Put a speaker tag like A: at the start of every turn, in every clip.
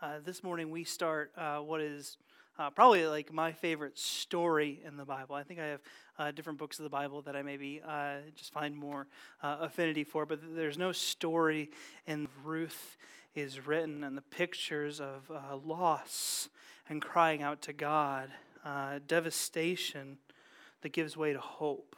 A: Uh, this morning we start uh, what is uh, probably like my favorite story in the Bible. I think I have uh, different books of the Bible that I maybe uh, just find more uh, affinity for, but there's no story in Ruth is written and the pictures of loss and crying out to God, devastation that gives way to hope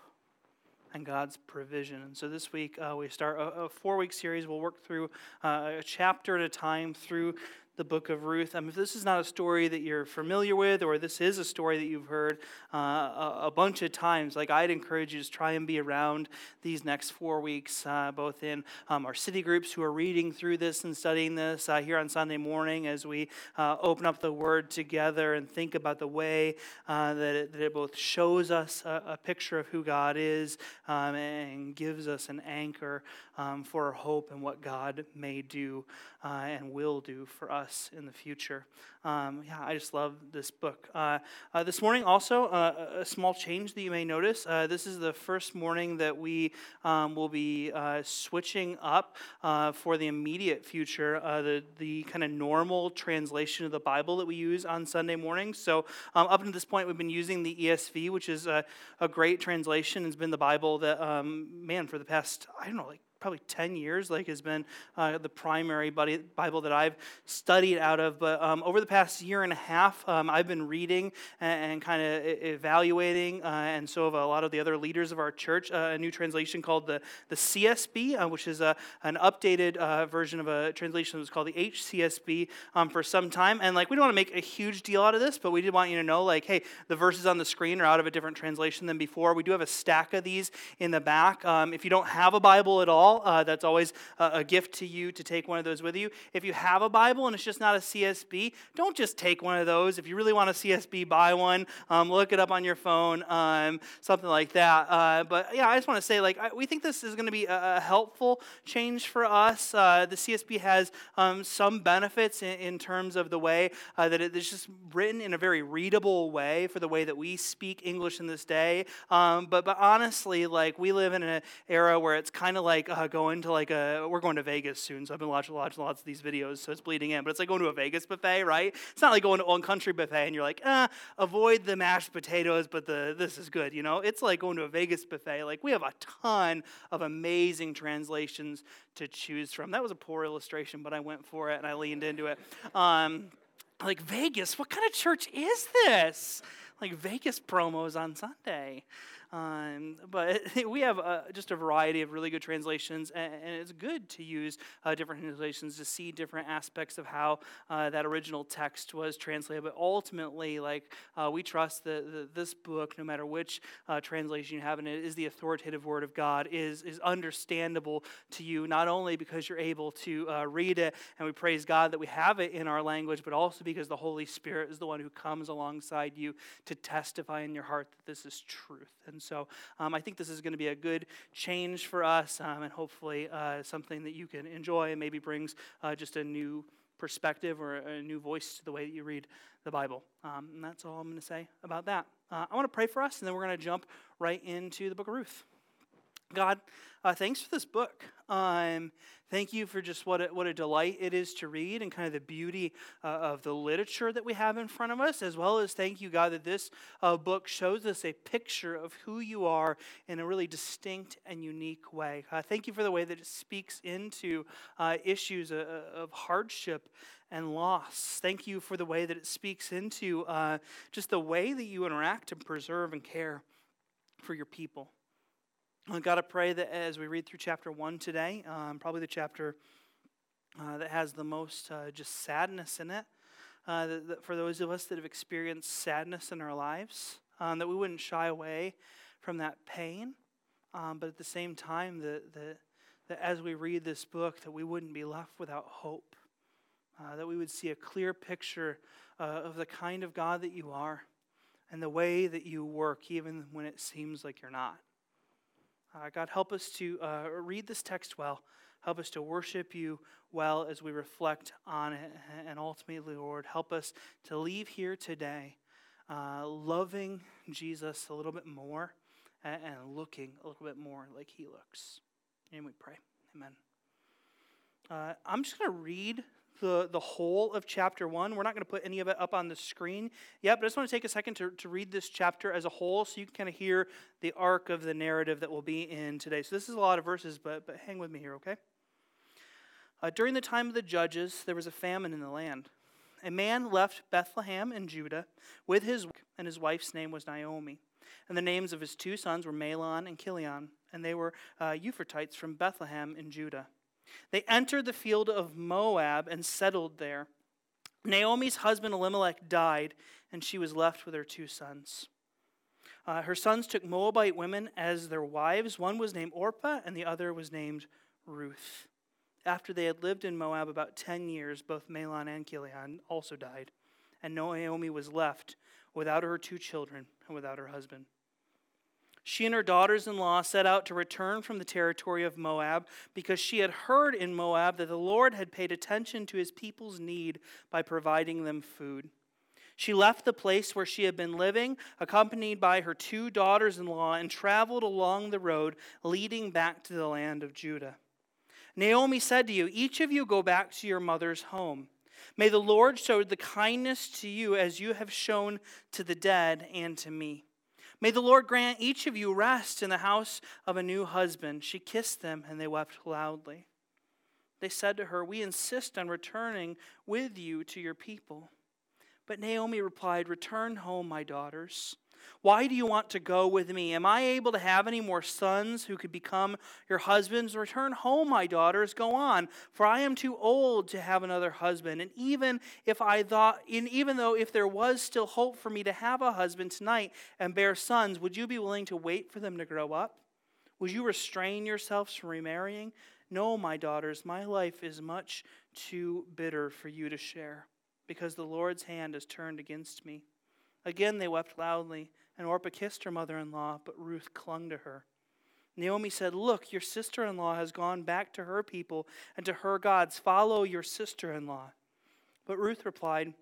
A: and God's provision. And so this week uh, we start a, a four week series. We'll work through uh, a chapter at a time through the book of Ruth. Mean, if this is not a story that you're familiar with, or this is a story that you've heard uh, a, bunch of times, like I'd encourage you to try and be around these next four weeks, uh, both in um, our city groups who are reading through this and studying this uh, here on Sunday morning as we uh, open up the Word together and think about the way uh, that it, that, it, both shows us a, a picture of who God is um, and gives us an anchor um, for hope and what God may do uh, and will do for us in the future. Um, yeah, I just love this book. Uh, uh, this morning, also, uh, a small change that you may notice. Uh, this is the first morning that we um, will be uh, switching up for the immediate future the, the kind of normal translation of the Bible that we use on Sunday mornings. So, um, up until this point, we've been using the ESV, which is a, a great translation. It's been the Bible that, um, man, for the past, I don't know, like probably 10 years like has been uh, the primary bible that i've studied out of. But um, over the past year and a half um, i've been reading and, and kind of evaluating uh, and so have a lot of the other leaders of our church uh, a new translation called the, the csb uh, which is a, an updated uh, version of a translation that was called the hcsb um, for some time. And like we don't want to make a huge deal out of this but we did want you to know like hey the verses on the screen are out of a different translation than before. We do have a stack of these in the back. Um, if you don't have a bible at all all. Uh, that's always a, a, gift to you to take one of those with you. If you have a Bible and it's just not a CSB, don't just take one of those. If you really want a CSB, buy one. Um, look it up on your phone, um, something like that. Uh, but yeah, I just want to say, like, I, we think this is going to be a, a, helpful change for us. Uh, the CSB has um, some benefits in, in, terms of the way uh, that it is just written in a very readable way for the way that we speak English in this day. Um, but but honestly, like, we live in an era where it's kind of like uh, going to like a, we're going to Vegas soon, so I've been watching lots, lots of these videos, so it's bleeding in. But it's like going to a Vegas buffet, right? It's not like going to one country buffet and you're like, ah, avoid the mashed potatoes, but the this is good, you know? It's like going to a Vegas buffet. Like we have a ton of amazing translations to choose from. That was a poor illustration, but I went for it and I leaned into it. Um, like Vegas, what kind of church is this? Like Vegas promos on Sunday. Um, but we have uh, just a variety of really good translations, and, and it's good to use uh, different translations to see different aspects of how uh, that original text was translated. But ultimately, like uh, we trust that, this book, no matter which uh, translation you have in it, is the authoritative word of God, is is understandable to you, not only because you're able to uh, read it, and we praise God that we have it in our language, but also because the Holy Spirit is the one who comes alongside you to testify in your heart that this is truth. And and so um, I think this is going to be a good change for us um, and hopefully uh, something that you can enjoy and maybe brings uh, just a new perspective or a new voice to the way that you read the Bible. Um, and that's all I'm going to say about that. Uh, I want to pray for us, and then we're going to jump right into the book of Ruth. God, uh, thanks for this book. Um, thank you for just what a, what a delight it is to read and kind of the beauty uh, of the literature that we have in front of us, as well as thank you, God, that this uh, book shows us a picture of who you are in a really distinct and unique way. Uh, thank you for the way that it speaks into uh, issues of, uh, of hardship and loss. Thank you for the way that it speaks into just the way that you interact and preserve and care for your people. God, I pray that as we read through chapter one today, um, probably the chapter uh, that has the most uh, just sadness in it, uh, that, that for those of us that have experienced sadness in our lives, um, that we wouldn't shy away from that pain, um, but at the same time, that, that, that as we read this book, that we wouldn't be left without hope, uh, that we would see a clear picture uh, of the kind of God that you are and the way that you work, even when it seems like you're not. Uh, God, help us to uh, read this text well. Help us to worship you well as we reflect on it. And ultimately, Lord, help us to leave here today uh, loving Jesus a little bit more and, and, looking a little bit more like he looks. And we pray. Amen. Uh, I'm just going to read the, the whole of chapter 1. We're not going to put any of it up on the screen yet, but I just want to take a second to, to read this chapter as a whole so you can kind of hear the arc of the narrative that we'll be in today. So this is a lot of verses, but, but hang with me here, okay? Uh, during the time of the judges, there was a famine in the land. A man left Bethlehem in Judah with his and his wife's name was Naomi. And the names of his two sons were Mahlon and Chilion, and they were uh, Ephrathites from Bethlehem in Judah. They entered the field of Moab and settled there. Naomi's husband Elimelech died, and she was left with her two sons. Uh, her sons took Moabite women as their wives. One was named Orpah, and the other was named Ruth. After they had lived in Moab about ten years, both Mahlon and Chilion also died, and Naomi was left without her two children and without her husband. She and her daughters in law set out to return from the territory of Moab because she had heard in Moab that the Lord had paid attention to his people's need by providing them food. She left the place where she had been living, accompanied by her two daughters in law, and traveled along the road leading back to the land of Judah. Naomi said to you, Each of you go back to your mother's home. May the Lord show the kindness to you as you have shown to the dead and to me. May the Lord grant each of you rest in the house of a new husband. She kissed them, and they wept loudly. They said to her, We insist on returning with you to your people. But Naomi replied, Return home, my daughters. Why do you want to go with me? Am I able to have any more sons who could become your husbands? Return home, my daughters. Go on, for I am too old to have another husband. And even if I thought, and even though if there was still hope for me to have a husband tonight and bear sons, would you be willing to wait for them to grow up? Would you restrain yourselves from remarrying? No, my daughters, my life is much too bitter for you to share, because the Lord's hand is turned against me. Again they wept loudly, and Orpah kissed her mother in law, but Ruth clung to her. Naomi said, Look, your sister in law has gone back to her people and to her gods. Follow your sister in law. But Ruth replied,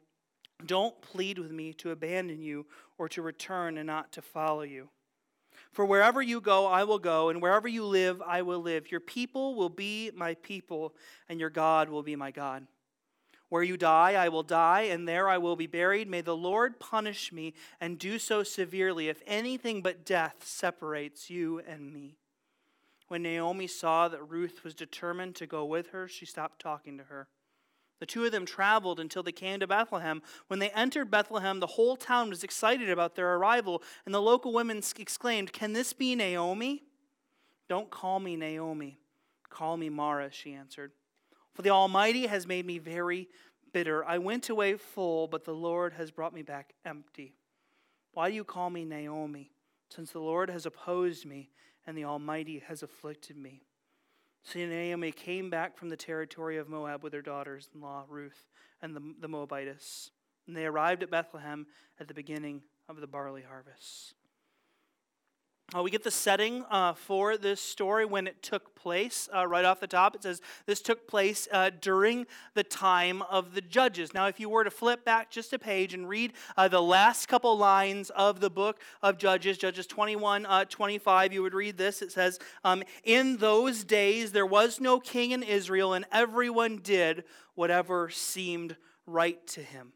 A: Don't plead with me to abandon you or to return and not to follow you. For wherever you go, I will go, and wherever you live, I will live. Your people will be my people, and your God will be my God. Where you die, I will die, and there I will be buried. May the Lord punish me and do so severely if anything but death separates you and me. When Naomi saw that Ruth was determined to go with her, she stopped talking to her. The two of them traveled until they came to Bethlehem. When they entered Bethlehem, the whole town was excited about their arrival, and the local women exclaimed, Can this be Naomi? Don't call me Naomi. Call me Mara, she answered. For the Almighty has made me very bitter. I went away full, but the Lord has brought me back empty. Why do you call me Naomi? Since the Lord has opposed me and the Almighty has afflicted me. So Naomi came back from the territory of Moab with her daughters in law, Ruth and the, the Moabites. And they arrived at Bethlehem at the beginning of the barley harvest. Uh, we get the setting uh, for this story when it took place. Uh, right off the top, it says this took place uh, during the time of the judges. Now, if you were to flip back just a page and read uh, the last couple lines of the book of Judges, Judges 21 uh, 25, you would read this. It says, um, In those days there was no king in Israel, and everyone did whatever seemed right to him.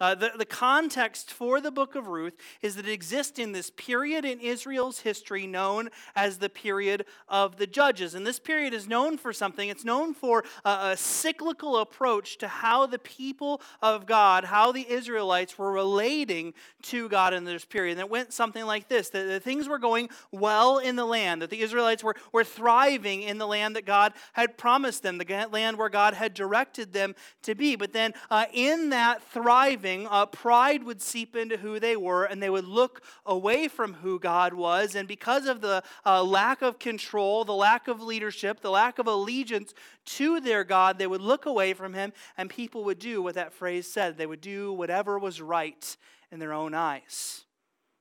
A: Uh, the, the context for the book of Ruth is that it exists in this period in Israel's history known as the period of the judges. And this period is known for something. It's known for a, a cyclical approach to how the people of God, how the Israelites were relating to God in this period. And it went something like this that, that things were going well in the land, that the Israelites were, were thriving in the land that God had promised them, the land where God had directed them to be. But then uh, in that thriving, uh, pride would seep into who they were, and they would look away from who God was. And because of the uh, lack of control, the lack of leadership, the lack of allegiance to their God, they would look away from Him, and people would do what that phrase said they would do whatever was right in their own eyes.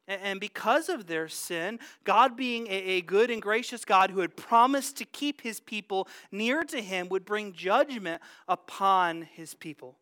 A: And because of their sin, God, being a good and gracious God who had promised to keep his people near to him, would bring judgment upon his people.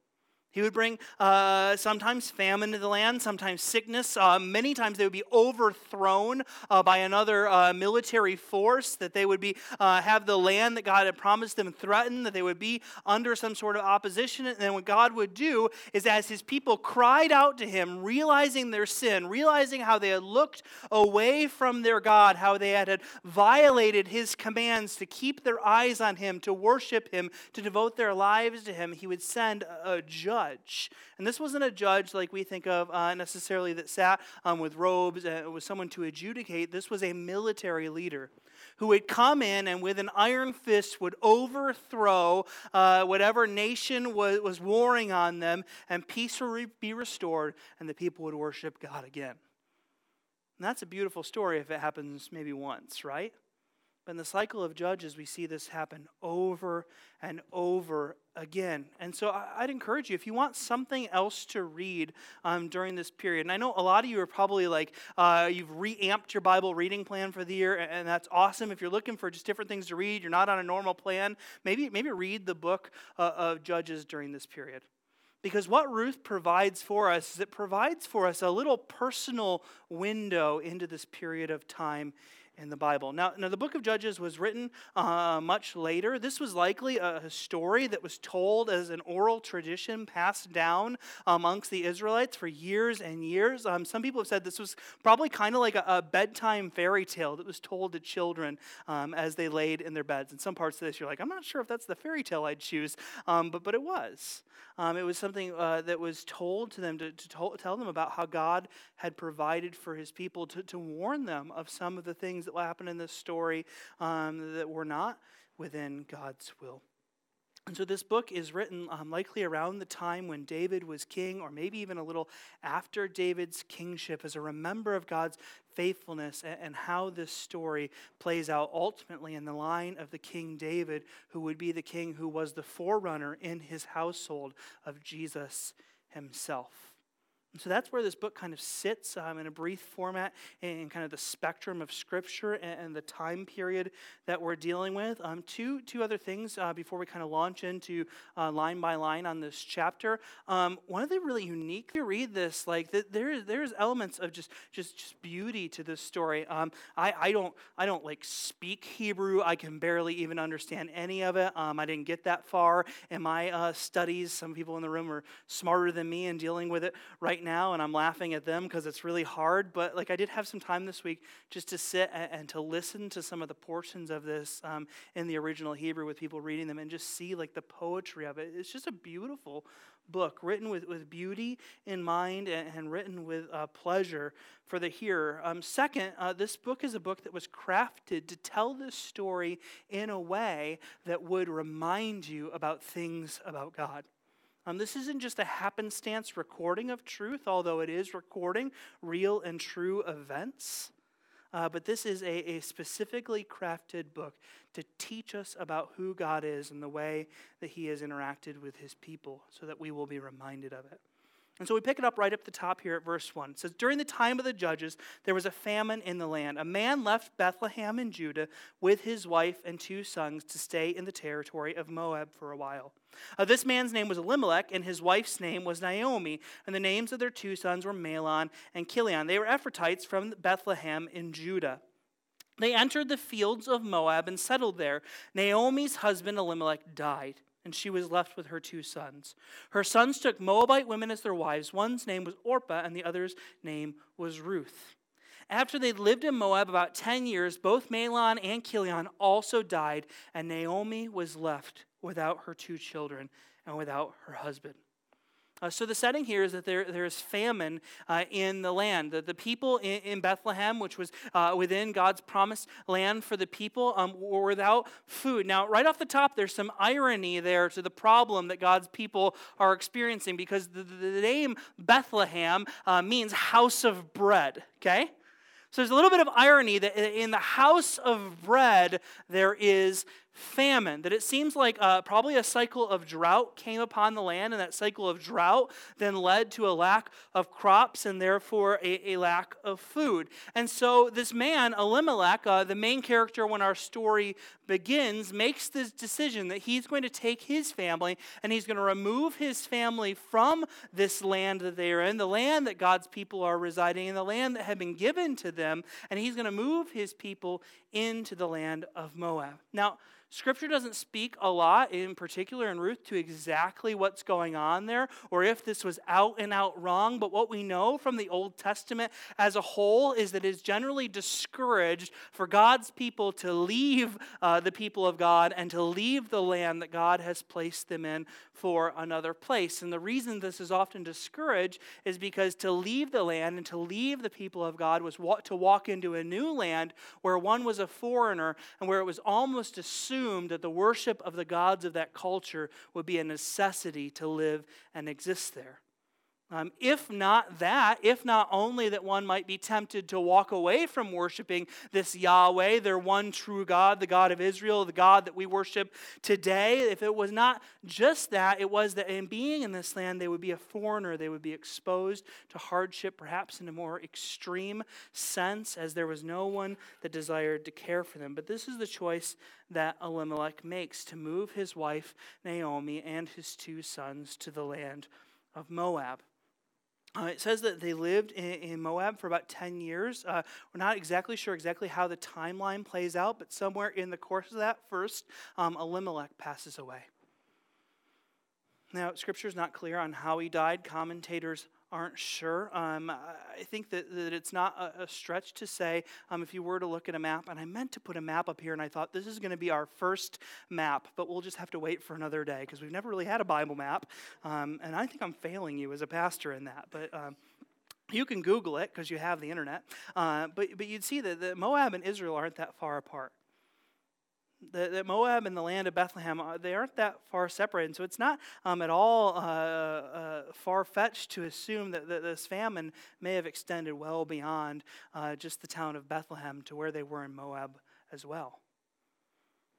A: He would bring uh, sometimes famine to the land, sometimes sickness. Uh, many times they would be overthrown uh, by another uh, military force, that they would be, uh, have the land that God had promised them threatened, that they would be under some sort of opposition. And then what God would do is, as his people cried out to him, realizing their sin, realizing how they had looked away from their God, how they had violated his commands to keep their eyes on him, to worship him, to devote their lives to him, he would send a judge judge. And this wasn't a judge like we think of uh, necessarily that sat um, with robes and was someone to adjudicate. This was a military leader who would come in and with an iron fist would overthrow uh, whatever nation was, was warring on them, and peace would be restored, and the people would worship God again. And that's a beautiful story if it happens maybe once, right? But in the cycle of Judges, we see this happen over and over again. And so I'd encourage you, if you want something else to read um, during this period, and I know a lot of you are probably like, uh, you've reamped your Bible reading plan for the year, and that's awesome. If you're looking for just different things to read, you're not on a normal plan, maybe, maybe read the book uh, of Judges during this period. Because what Ruth provides for us is it provides for us a little personal window into this period of time in the Bible. Now, now the book of Judges was written uh, much later. This was likely a story that was told as an oral tradition passed down amongst the Israelites for years and years. Um, some people have said this was probably kind of like a, a, bedtime fairy tale that was told to children um, as they laid in their beds. In some parts of this, you're like, I'm not sure if that's the fairy tale I'd choose, um, but, but it was. Um, it was something uh, that was told to them to, to tell them about how God had provided for his people, to, to warn them of some of the things that will happen in this story um, that were not within God's will. And so this book is written um, likely around the time when David was king, or maybe even a little after David's kingship, as a remember of God's faithfulness and, and how this story plays out ultimately in the line of the King David, who would be the king who was the forerunner in his household of Jesus himself. And so that's where this book kind of sits um, in a brief format in kind of the spectrum of Scripture and, and the time period that we're dealing with. Um, two, two other things uh, before we kind of launch into uh, line by line on this chapter. Um, one of the really unique, you read this, like the, there, there's elements of just, just, just beauty to this story. Um, I, I, don't, I don't like speak Hebrew. I can barely even understand any of it. Um, I didn't get that far in my uh, studies. Some people in the room are smarter than me in dealing with it right now, and I'm laughing at them because it's really hard. But like I did have some time this week just to sit and, and to listen to some of the portions of this um, in the original Hebrew with people reading them and just see like the poetry of it. It's just a beautiful book written with, with beauty in mind and, and written with uh, pleasure for the hearer. Um, second, uh, this book is a book that was crafted to tell this story in a way that would remind you about things about God. Um, this isn't just a happenstance recording of truth, although it is recording real and true events. Uh, but this is a, a specifically crafted book to teach us about who God is and the way that He has interacted with His people so that we will be reminded of it. And so we pick it up right up the top here at verse 1. It says, During the time of the judges, there was a famine in the land. A man left Bethlehem in Judah with his wife and two sons to stay in the territory of Moab for a while. Uh, this man's name was Elimelech, and his wife's name was Naomi, and the names of their two sons were Mahlon and Chilion. They were Ephrathites from Bethlehem in Judah. They entered the fields of Moab and settled there. Naomi's husband Elimelech died and she was left with her two sons. Her sons took Moabite women as their wives. One's name was Orpah, and the other's name was Ruth. After they'd lived in Moab about 10 years, both Mahlon and Chilion also died, and Naomi was left without her two children and without her husband. Uh, so the setting here is that there, there is famine uh, in the land. The, the people in, in, Bethlehem, which was uh, within God's promised land for the people, um, were without food. Now, right off the top, there's some irony there to the problem that God's people are experiencing because the, the name Bethlehem uh, means house of bread, okay? So there's a little bit of irony that in the house of bread, there is famine, that it seems like uh, probably a cycle of drought came upon the land, and that cycle of drought then led to a lack of crops and therefore a, a lack of food. And so this man, Elimelech, uh, the main character when our story begins, makes this decision that he's going to take his family and he's going to remove his family from this land that they are in, the land that God's people are residing in, the land that had been given to them, and he's going to move his people into the land of Moab. Now, Scripture doesn't speak a lot, in particular in Ruth, to exactly what's going on there or if this was out and out wrong. But what we know from the Old Testament as a whole is that it's generally discouraged for God's people to leave uh, the people of God and to leave the land that God has placed them in for another place. And the reason this is often discouraged is because to leave the land and to leave the people of God was to walk into a new land where one was a foreigner and where it was almost assumed assumed that the worship of the gods of that culture would be a necessity to live and exist there. Um, if not that, if not only that one might be tempted to walk away from worshiping this Yahweh, their one true God, the God of Israel, the God that we worship today, if it was not just that, it was that in being in this land, they would be a foreigner. They would be exposed to hardship, perhaps in a more extreme sense, as there was no one that desired to care for them. But this is the choice that Elimelech makes to move his wife, Naomi, and his two sons to the land of Moab. Uh, it says that they lived in, in, Moab for about 10 years. Uh, we're not exactly sure exactly how the timeline plays out, but somewhere in the course of that, first, um, Elimelech passes away. Now, scripture is not clear on how he died. Commentators aren't sure. Um, I think that, that it's not a, a stretch to say, um, if you were to look at a map, and I meant to put a map up here, and I thought this is going to be our first map, but we'll just have to wait for another day because we've never really had a Bible map. Um, and I think I'm failing you as a pastor in that. But um, you can Google it because you have the internet. Uh, but, but you'd see that, that Moab and Israel aren't that far apart that, Moab and the land of Bethlehem, uh, they aren't that far separated. And So it's not um, at all uh, uh, far fetched to assume that, that, this famine may have extended well beyond uh, just the town of Bethlehem to where they were in Moab as well.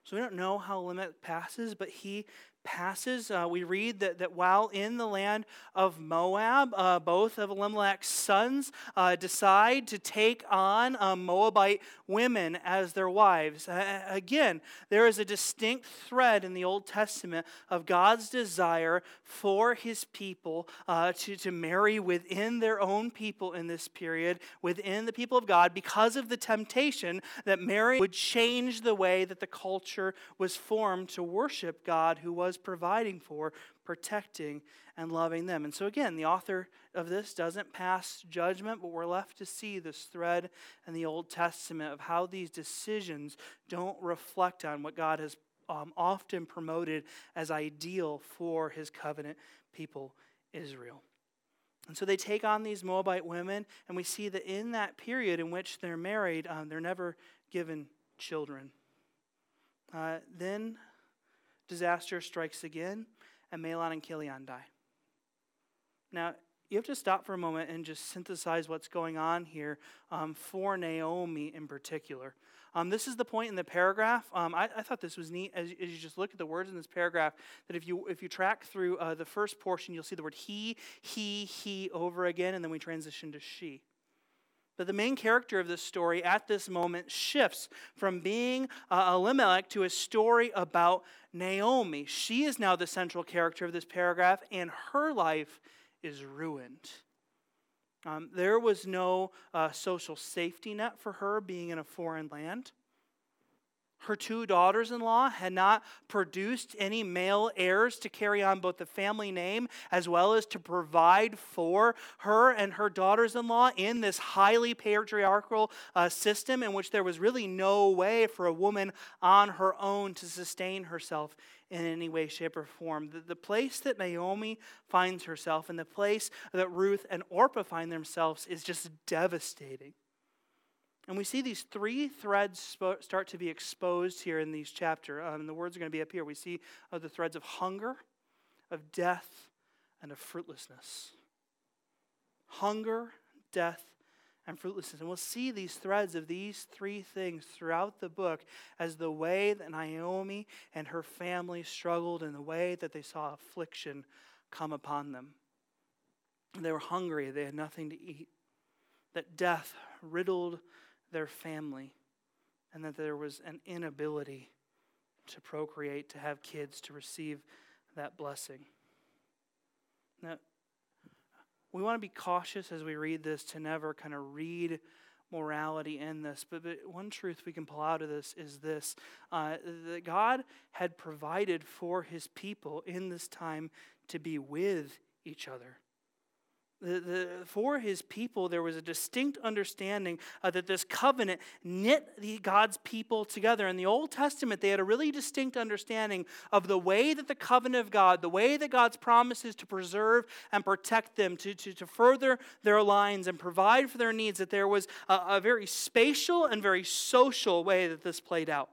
A: So we don't know how Limit passes, but he passes, uh, we read that, that while in the land of Moab, uh, both of Elimelech's sons uh, decide to take on uh, Moabite women as their wives. again, there is a distinct thread in the Old Testament of God's desire for his people uh, to, to marry within their own people in this period, within the people of God, because of the temptation that Mary would change the way that the culture was formed to worship God who was providing for, protecting, and loving them. And so, again, the author of this doesn't pass judgment, but we're left to see this thread in the Old Testament of how these decisions don't reflect on what God has um, often promoted as ideal for his covenant people, Israel. And so they take on these Moabite women, and we see that in that period in which they're married, um, they're never given children. Uh, then disaster strikes again, and Mahlon and Chilion die. Now, you have to stop for a moment and just synthesize what's going on here um, for Naomi in particular. Um, this is the point in the paragraph. Um, I, I, thought this was neat as, as, you just look at the words in this paragraph. That if you if you track through uh, the first portion, you'll see the word he, he, he over again, and then we transition to she. But the main character of this story at this moment shifts from being uh, Elimelech to a story about Naomi. She is now the central character of this paragraph, and her life is ruined. Um, there was no uh, social safety net for her being in a foreign land. Her two daughters in law had not produced any male heirs to carry on both the family name as well as to provide for her and her daughters in law in this highly patriarchal uh, system in which there was really no way for a woman on her own to sustain herself in any way, shape, or form. The, the place that Naomi finds herself and the place that Ruth and Orpah find themselves is just devastating. And we see these three threads start to be exposed here in these chapter. Um, the words are going to be up here. We see uh, the threads of hunger, of death, and of fruitlessness. Hunger, death, and fruitlessness. And we'll see these threads of these three things throughout the book as the way that Naomi and her family struggled and the way that they saw affliction come upon them. They were hungry, they had nothing to eat, that death riddled their family, and that there was an inability to procreate, to have kids, to receive that blessing. Now, we want to be cautious as we read this to never kind of read morality in this. But, but one truth we can pull out of this is this uh, that God had provided for his people in this time to be with each other. The, the, for his people, there was a distinct understanding uh, that this covenant knit the, God's people together. In the Old Testament, they had a really distinct understanding of the way that the covenant of God, the way that God's promises to preserve and protect them, to, to, to further their lines and provide for their needs, that there was a, a very spatial and very social way that this played out.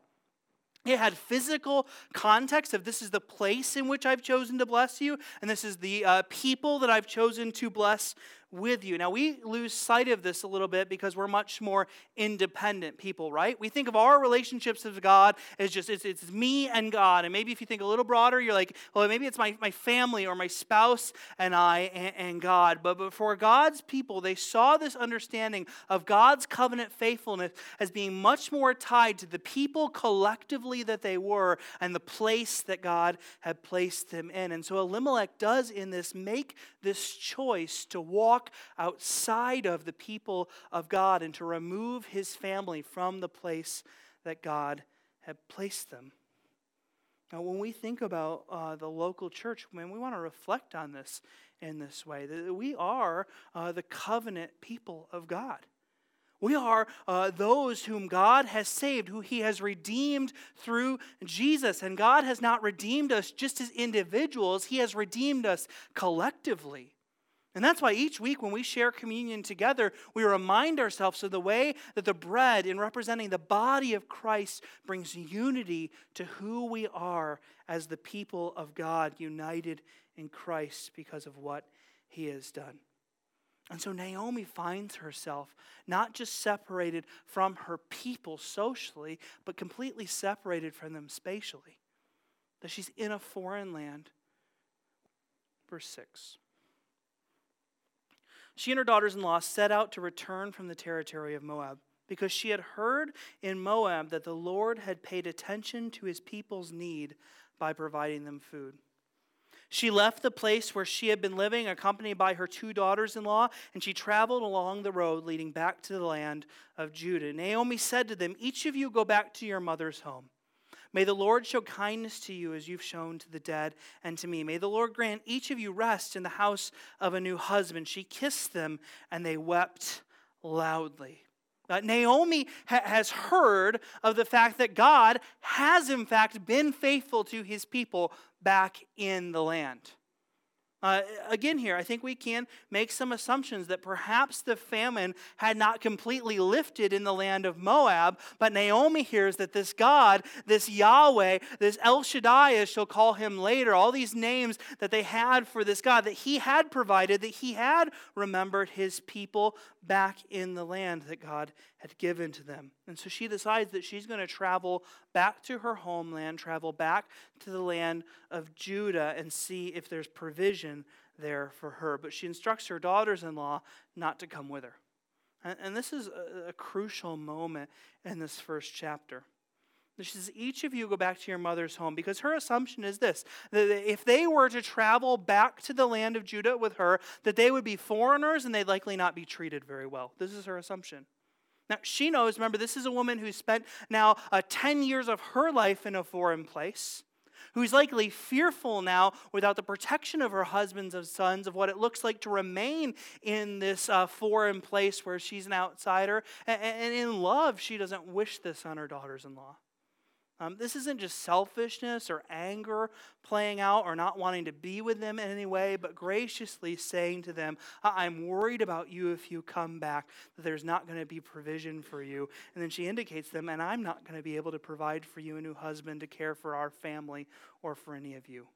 A: It had physical context of this is the place in which I've chosen to bless you, and this is the uh, people that I've chosen to bless with you. Now, we lose sight of this a little bit because we're much more independent people, right? We think of our relationships with God as just it's, it's me and God. And maybe if you think a little broader, you're like, well, maybe it's my, my family or my spouse and I and, and God. But, but for God's people, they saw this understanding of God's covenant faithfulness as being much more tied to the people collectively that they were and the place that God had placed them in. And so Elimelech does in this make this choice to walk walk outside of the people of God and to remove his family from the place that God had placed them. Now, when we think about uh, the local church, man, we want to reflect on this in this way that we are uh, the covenant people of God. We are uh, those whom God has saved, who He has redeemed through Jesus. And God has not redeemed us just as individuals, He has redeemed us collectively. And that's why each week when we share communion together, we remind ourselves of the way that the bread, in representing the body of Christ, brings unity to who we are as the people of God, united in Christ because of what he has done. And so Naomi finds herself not just separated from her people socially, but completely separated from them spatially. That she's in a foreign land. Verse 6. She and her daughters in law set out to return from the territory of Moab because she had heard in Moab that the Lord had paid attention to his people's need by providing them food. She left the place where she had been living, accompanied by her two daughters in law, and she traveled along the road leading back to the land of Judah. Naomi said to them, Each of you go back to your mother's home. May the Lord show kindness to you as you've shown to the dead and to me. May the Lord grant each of you rest in the house of a new husband. She kissed them, and they wept loudly. Uh, Naomi ha- has heard of the fact that God has, in fact, been faithful to his people back in the land. Uh, again, here, I think we can make some assumptions that perhaps the famine had not completely lifted in the land of Moab, but Naomi hears that this God, this Yahweh, this El Shaddai, as she'll call him later, all these names that they had for this God, that he had provided, that he had remembered his people back in the land that God had given to them. And so she decides that she's going to travel back to her homeland, travel back to the land of Judah, and see if there's provision there for her. But she instructs her daughters in law not to come with her. And, and this is a, a crucial moment in this first chapter. She says, Each of you go back to your mother's home because her assumption is this that if they were to travel back to the land of Judah with her, that they would be foreigners and they'd likely not be treated very well. This is her assumption. Now, she knows, remember, this is a woman who spent now uh, 10 years of her life in a foreign place, who's likely fearful now without the protection of her husbands and sons of what it looks like to remain in this uh, foreign place where she's an outsider. And, and in love, she doesn't wish this on her daughters in law. Um, this isn't just selfishness or anger playing out or not wanting to be with them in any way, but graciously saying to them, I'm worried about you if you come back, that there's not going to be provision for you. And then she indicates them, and I'm not going to be able to provide for you a new husband to care for our family or for any of you.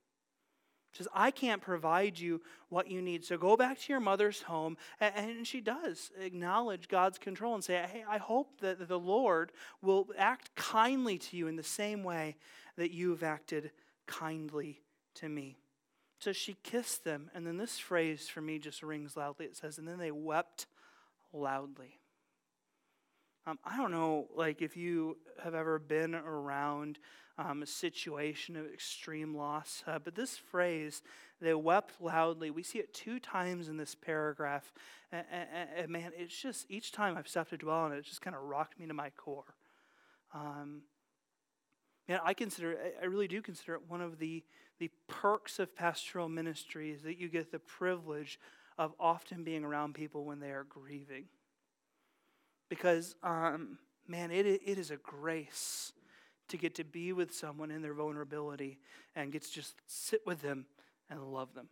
A: Says, I can't provide you what you need. So go back to your mother's home. And she does acknowledge God's control and say, Hey, I hope that the Lord will act kindly to you in the same way that you've acted kindly to me. So she kissed them. And then this phrase for me just rings loudly. It says, And then they wept loudly. Um, I don't know, like, if you have ever been around um, a situation of extreme loss, uh, but this phrase, they wept loudly, we see it two times in this paragraph. And, and, and man, it's just, each time I've stopped to dwell on it, it just kind of rocked me to my core. Um, man, I consider, I really do consider it one of the, the perks of pastoral ministry is that you get the privilege of often being around people when they are grieving because, um, man, it, it is a grace to get to be with someone in their vulnerability and get to just sit with them and love them.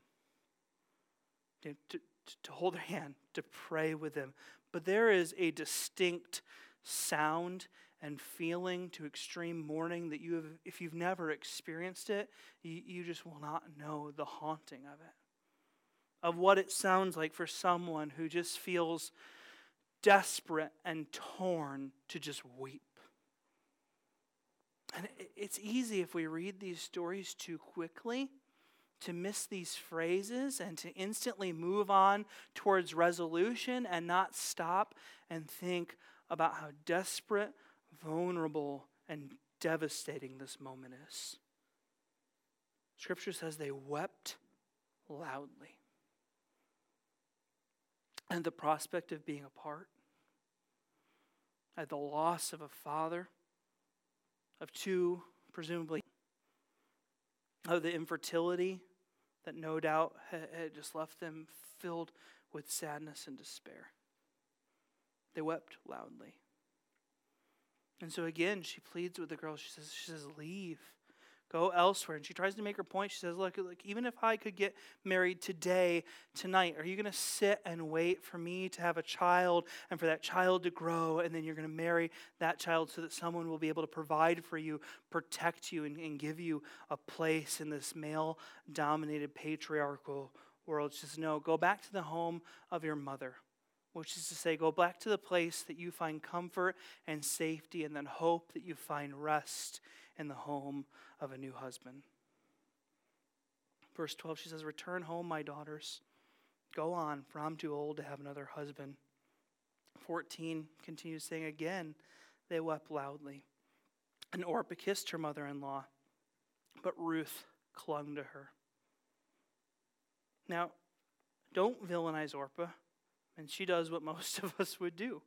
A: To, to, to hold their hand, to pray with them. But there is a distinct sound and feeling to extreme mourning that you have, if you've never experienced it, you, you just will not know the haunting of it. Of what it sounds like for someone who just feels desperate and torn to just weep. And it's easy if we read these stories too quickly to miss these phrases and to instantly move on towards resolution and not stop and think about how desperate, vulnerable, and devastating this moment is. Scripture says they wept loudly. And the prospect of being apart at the loss of a father, of two, presumably, of the infertility that no doubt had just left them filled with sadness and despair. They wept loudly. And so again, she pleads with the girl. She says, she says, leave go elsewhere. And she tries to make her point. She says, Look, look even if I could get married today, tonight, are you going to sit and wait for me to have a child and for that child to grow? And then you're going to marry that child so that someone will be able to provide for you, protect you, and, and give you a place in this male dominated patriarchal world. She says, No, go back to the home of your mother which is to say, go back to the place that you find comfort and safety, and then hope that you find rest in the home of a new husband. Verse 12, she says, Return home, my daughters. Go on, for I'm too old to have another husband. 14 continues saying, Again, they wept loudly. And Orpah kissed her mother in law, but Ruth clung to her. Now, don't villainize Orpah, and she does what most of us would do.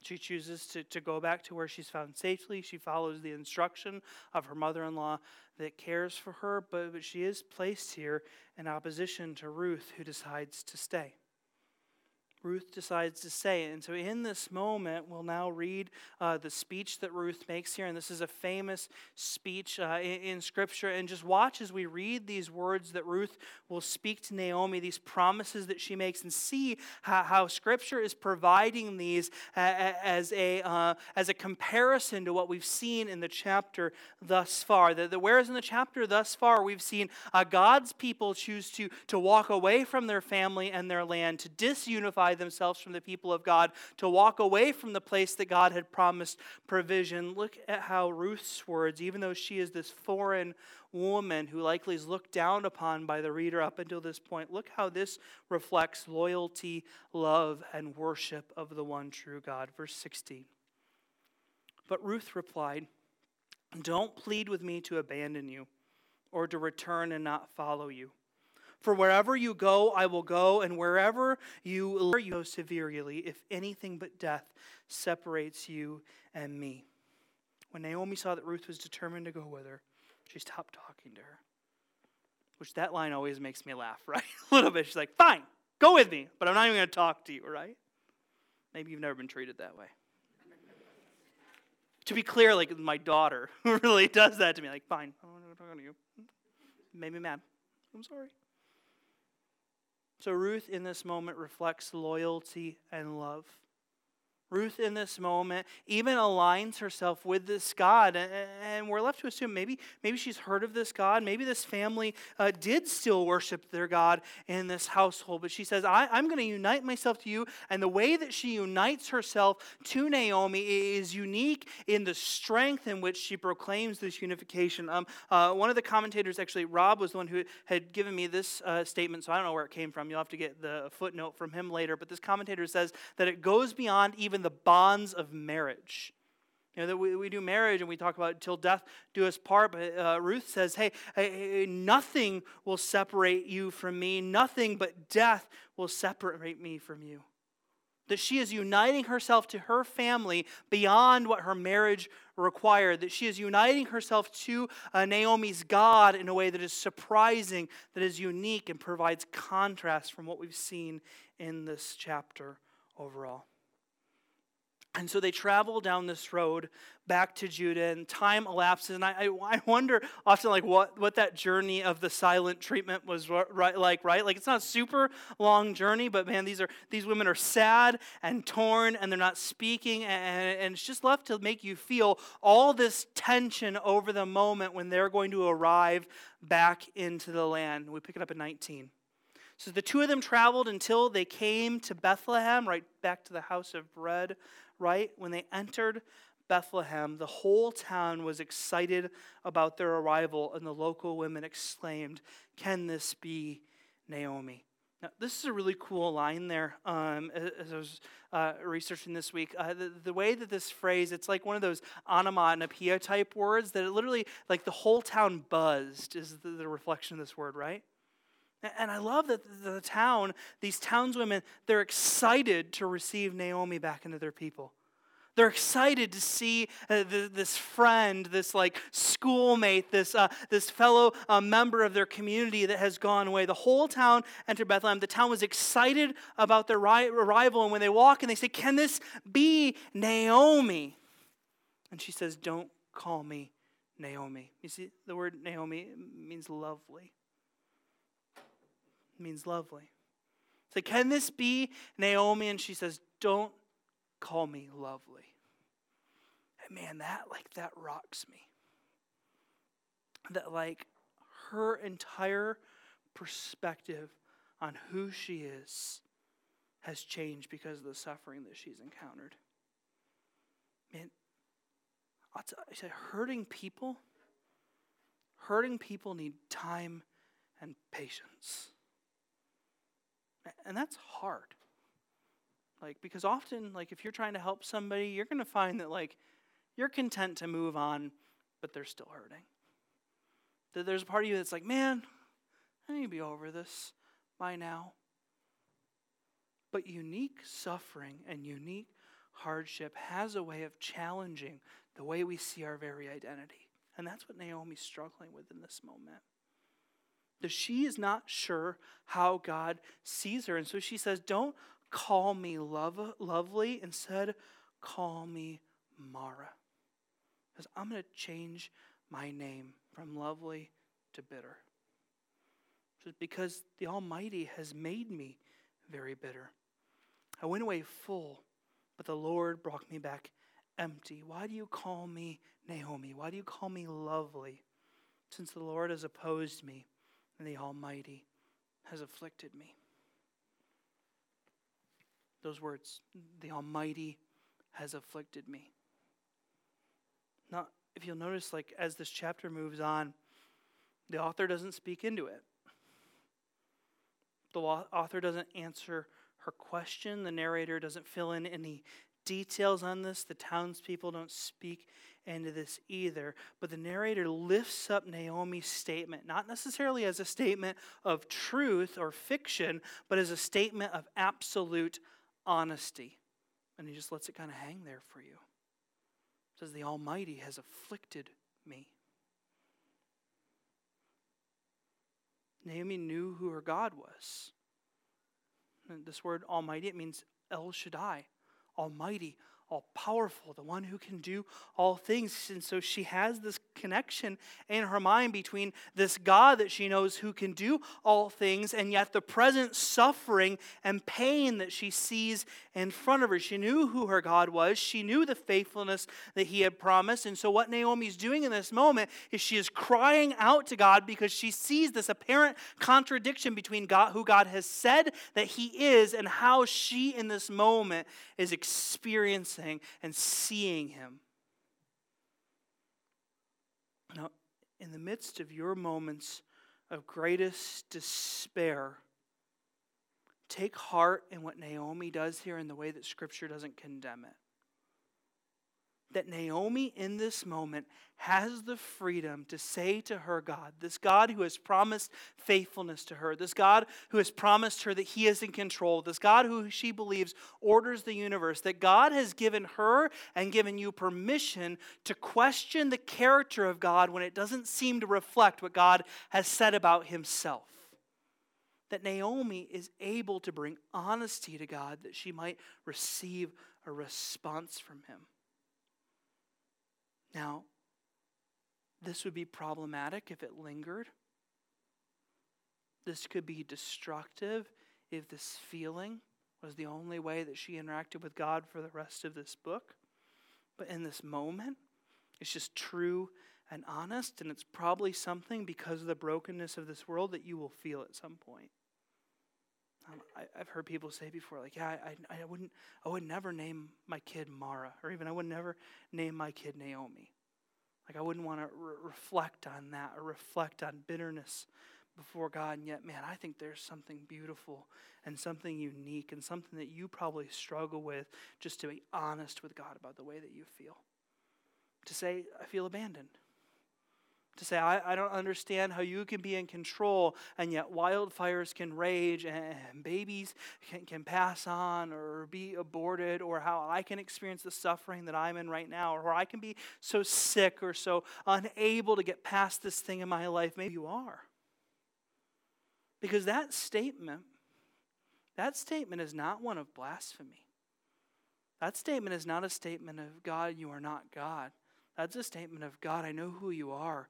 A: She chooses to, to go back to where she's found safely. She follows the instruction of her mother in law that cares for her, but, but she is placed here in opposition to Ruth, who decides to stay. Ruth decides to say. it. And so, in this moment, we'll now read uh, the speech that Ruth makes here. And this is a famous speech uh, in, in, Scripture. And just watch as we read these words that Ruth will speak to Naomi, these promises that she makes, and see how, how Scripture is providing these as a, uh, as a comparison to what we've seen in the chapter thus far. The, the, whereas in the chapter thus far, we've seen uh, God's people choose to, to walk away from their family and their land, to disunify themselves from the people of God, to walk away from the place that God had promised provision. Look at how Ruth's words, even though she is this foreign woman who likely is looked down upon by the reader up until this point, look how this reflects loyalty, love, and worship of the one true God. Verse 16. But Ruth replied, Don't plead with me to abandon you or to return and not follow you. For wherever you go, I will go, and wherever you go severely, if anything but death separates you and me. When Naomi saw that Ruth was determined to go with her, she stopped talking to her. Which that line always makes me laugh, right? A little bit. She's like, fine, go with me, but I'm not even going to talk to you, right? Maybe you've never been treated that way. to be clear, like my daughter really does that to me. Like, fine, I don't want to talk to you. Made me mad. I'm sorry. So Ruth in this moment reflects loyalty and love. Ruth, in this moment, even aligns herself with this God. And we're left to assume maybe, maybe she's heard of this God. Maybe this family uh, did still worship their God in this household. But she says, I, I'm going to unite myself to you. And the way that she unites herself to Naomi is unique in the strength in which she proclaims this unification. Um, uh, one of the commentators, actually, Rob, was the one who had given me this uh, statement, so I don't know where it came from. You'll have to get the footnote from him later. But this commentator says that it goes beyond even the bonds of marriage. You know, that we, we do marriage and we talk about till death do us part, but uh, Ruth says, hey, hey, nothing will separate you from me, nothing but death will separate me from you. That she is uniting herself to her family beyond what her marriage required. That she is uniting herself to uh, Naomi's God in a way that is surprising, that is unique, and provides contrast from what we've seen in this chapter overall. And so they travel down this road back to Judah, and time elapses. And I, I, wonder often, like, what, what that journey of the silent treatment was right, like, right? Like, it's not a super long journey, but man, these, are, these women are sad and torn, and they're not speaking, and, and it's just left to make you feel all this tension over the moment when they're going to arrive back into the land. We pick it up in 19. So the two of them traveled until they came to Bethlehem, right back to the house of bread right? When they entered Bethlehem, the whole town was excited about their arrival, and the local women exclaimed, Can this be Naomi? Now, this is a really cool line there. Um, as I was uh, researching this week, uh, the, the, way that this phrase, it's like one of those onomatopoeia type words that it literally, like the whole town buzzed, is the, the reflection of this word, right? And I love that the town, these townswomen, they're excited to receive Naomi back into their people. They're excited to see uh, this friend, this like schoolmate, this, uh, this fellow uh, member of their community that has gone away. The whole town entered Bethlehem. The town was excited about their ri- arrival. And when they walk and they say, Can this be Naomi? And she says, Don't call me Naomi. You see, the word Naomi means lovely means lovely. So, can this be Naomi? And she says, Don't call me lovely. And man, that like that rocks me. That like her entire perspective on who she is has changed because of the suffering that she's encountered. Man, tell you, hurting people, hurting people need time and patience. And that's hard. Like, because often, like, if you're trying to help somebody, you're going to find that, like, you're content to move on, but they're still hurting. That there's a part of you that's like, man, I need to be over this by now. But unique suffering and unique hardship has a way of challenging the way we see our very identity. And that's what Naomi's struggling with in this moment that she is not sure how God sees her. And so she says, Don't call me love, lovely. Instead, call me Mara. Because I'm going to change my name from lovely to bitter. Just because the Almighty has made me very bitter. I went away full, but the Lord brought me back empty. Why do you call me Naomi? Why do you call me lovely? Since the Lord has opposed me the Almighty has afflicted me. Those words, the Almighty has afflicted me. Now, if you'll notice, like as this chapter moves on, the author doesn't speak into it. The author doesn't answer her question. The narrator doesn't fill in any details on this. The townspeople don't speak into this either. But the narrator lifts up Naomi's statement, not necessarily as a statement of truth or fiction, but as a statement of absolute honesty. And he just lets it kind of hang there for you. It says, The Almighty has afflicted me. Naomi knew who her God was. This word Almighty, it means El Shaddai, Almighty, all powerful, the one who can do all things. And so she has this connection in her mind between this God that she knows who can do all things and yet the present suffering and pain that she sees in front of her. She knew who her God was, she knew the faithfulness that he had promised. And so, what Naomi's doing in this moment is she is crying out to God because she sees this apparent contradiction between God, who God has said that he is and how she in this moment is experiencing and seeing him. Now, in the midst of your moments of greatest despair, take heart in what Naomi does here in the way that Scripture doesn't condemn it that Naomi in this moment has the freedom to say to her God, this God who has promised faithfulness to her, this God who has promised her that He is in control, this God who she believes orders the universe, that God has given her and given you permission to question the character of God when it doesn't seem to reflect what God has said about Himself. That Naomi is able to bring honesty to God that she might receive a response from Him. Now, this would be problematic if it lingered. This could be destructive if this feeling was the only way that she interacted with God for the rest of this book. But in this moment, it's just true and honest, and it's probably something because of the brokenness of this world that you will feel at some point. Um, I, have heard people say before, like, yeah, I, I, wouldn't, I would never name my kid Mara, or even I would never name my kid Naomi. Like, I wouldn't want to re- reflect on that or reflect on bitterness before God. And yet, man, I think there's something beautiful and something unique and something that you probably struggle with just to be honest with God about the way that you feel. To say, I feel abandoned to say, I, I don't understand how you can be in control and yet wildfires can rage and babies can, can pass on or be aborted, or how I can experience the suffering that I'm in right now, or I can be so sick or so unable to get past this thing in my life. Maybe you are. Because that statement, that statement is not one of blasphemy. That statement is not a statement of God, you are not God. That's a statement of God, I know who you are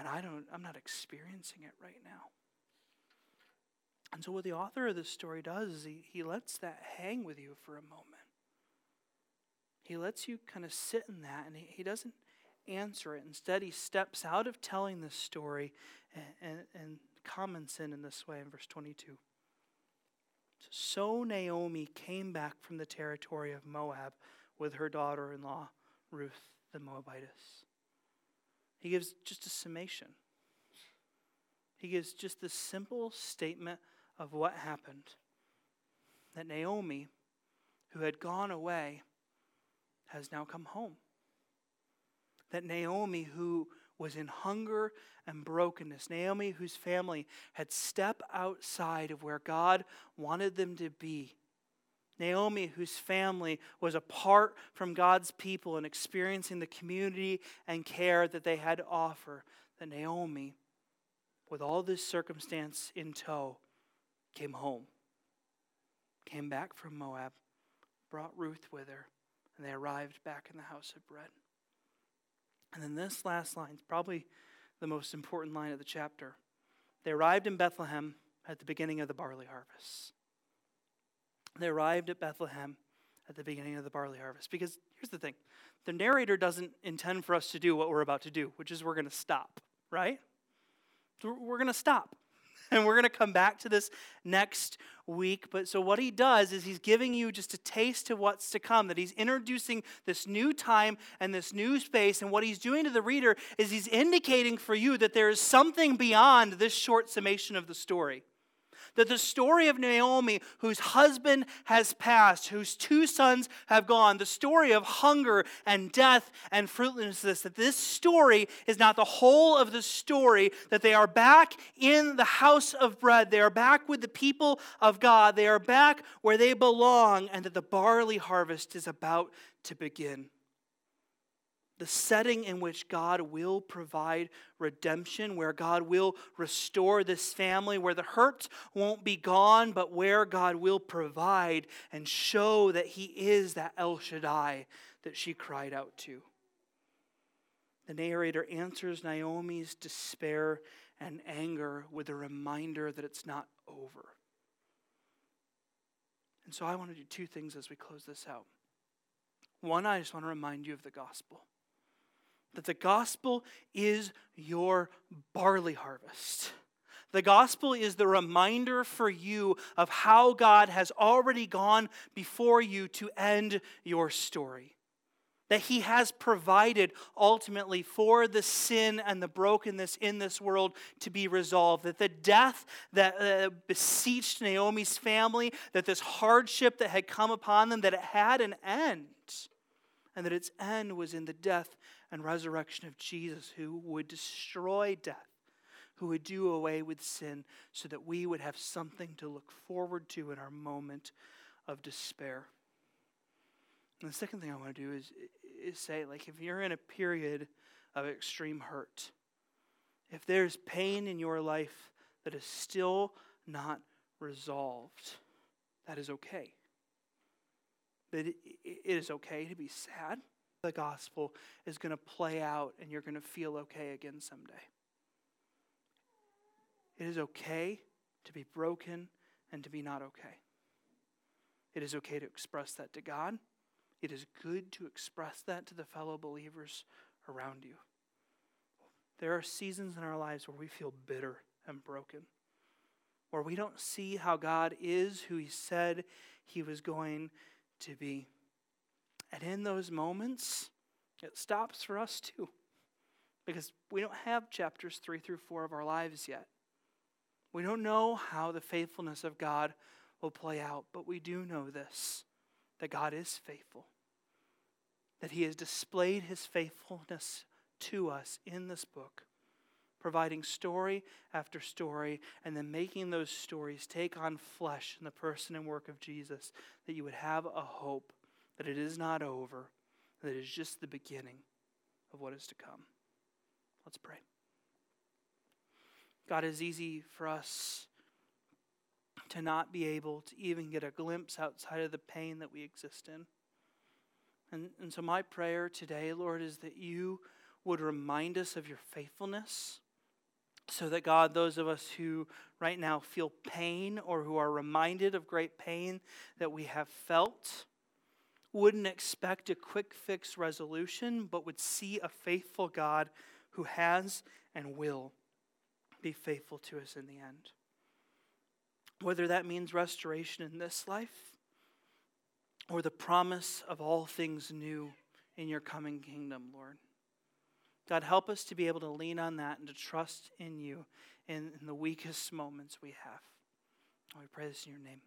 A: and I don't I'm not experiencing it right now. And so what the author of this story does is he, he lets that hang with you for a moment. He lets you kind of sit in that and he, he doesn't answer it. Instead, he steps out of telling this story and, and, and comments in in this way in verse 22. So Naomi came back from the territory of Moab with her daughter in law, Ruth the Moabitess. He gives just a summation. He gives just the simple statement of what happened that Naomi, who had gone away, has now come home. That Naomi, who was in hunger and brokenness, Naomi, whose family had stepped outside of where God wanted them to be, Naomi, whose family was apart from God's people and experiencing the community and care that they had to offer, that Naomi, with all this circumstance in tow, came home, came back from Moab, brought Ruth with her, and they arrived back in the house of bread. And then this last line is probably the most important line of the chapter. They arrived in Bethlehem at the beginning of the barley harvest. They arrived at Bethlehem at the beginning of the barley harvest. Because here's the thing the narrator doesn't intend for us to do what we're about to do, which is we're going to stop, right? We're going to stop. And we're going to come back to this next week. But so, what he does is he's giving you just a taste of what's to come, that he's introducing this new time and this new space. And what he's doing to the reader is he's indicating for you that there is something beyond this short summation of the story that the story of Naomi, whose husband has passed, whose two sons have gone, the story of hunger and death and fruitlessness, that this story is not the whole of the story, that they are back in the house of bread. They are back with the people of God. They are back where they belong, and that the barley harvest is about to begin. The setting in which God will provide redemption, where God will restore this family, where the hurt won't be gone, but where God will provide and show that He is that El Shaddai that she cried out to. The narrator answers Naomi's despair and anger with a reminder that it's not over. And so I want to do two things as we close this out. One, I just want to remind you of the gospel that the gospel is your barley harvest. The gospel is the reminder for you of how God has already gone before you to end your story. That he has provided ultimately for the sin and the brokenness in this world to be resolved. That the death that uh, beseeched Naomi's family, that this hardship that had come upon them, that it had an end. And that its end was in the death and resurrection of Jesus, who would destroy death, who would do away with sin, so that we would have something to look forward to in our moment of despair. And the second thing I want to do is, is say, like, if you're in a period of extreme hurt, if there's pain in your life that is still not resolved, that is okay. That it is okay to be sad the gospel is going to play out and you're going to feel okay again someday. It is okay to be broken and to be not okay. It is okay to express that to God. It is good to express that to the fellow believers around you. There are seasons in our lives where we feel bitter and broken, where we don't see how God is who He said He was going to be. And in those moments, it stops for us too. Because we don't have chapters three through four of our lives yet. We don't know how the faithfulness of God will play out, but we do know this that God is faithful, that He has displayed His faithfulness to us in this book, providing story after story, and then making those stories take on flesh in the person and work of Jesus, that you would have a hope that it is not over, that it is just the beginning of what is to come. Let's pray. God, it's easy for us to not be able to even get a glimpse outside of the pain that we exist in. And, and so, my prayer today, Lord, is that you would remind us of your faithfulness. So that, God, those of us who right now feel pain or who are reminded of great pain that we have felt, wouldn't expect a quick fix resolution, but would see a faithful God who has and will be faithful to us in the end. Whether that means restoration in this life or the promise of all things new in your coming kingdom, Lord. God, help us to be able to lean on that and to trust in you in, in the weakest moments we have. We pray this in your name.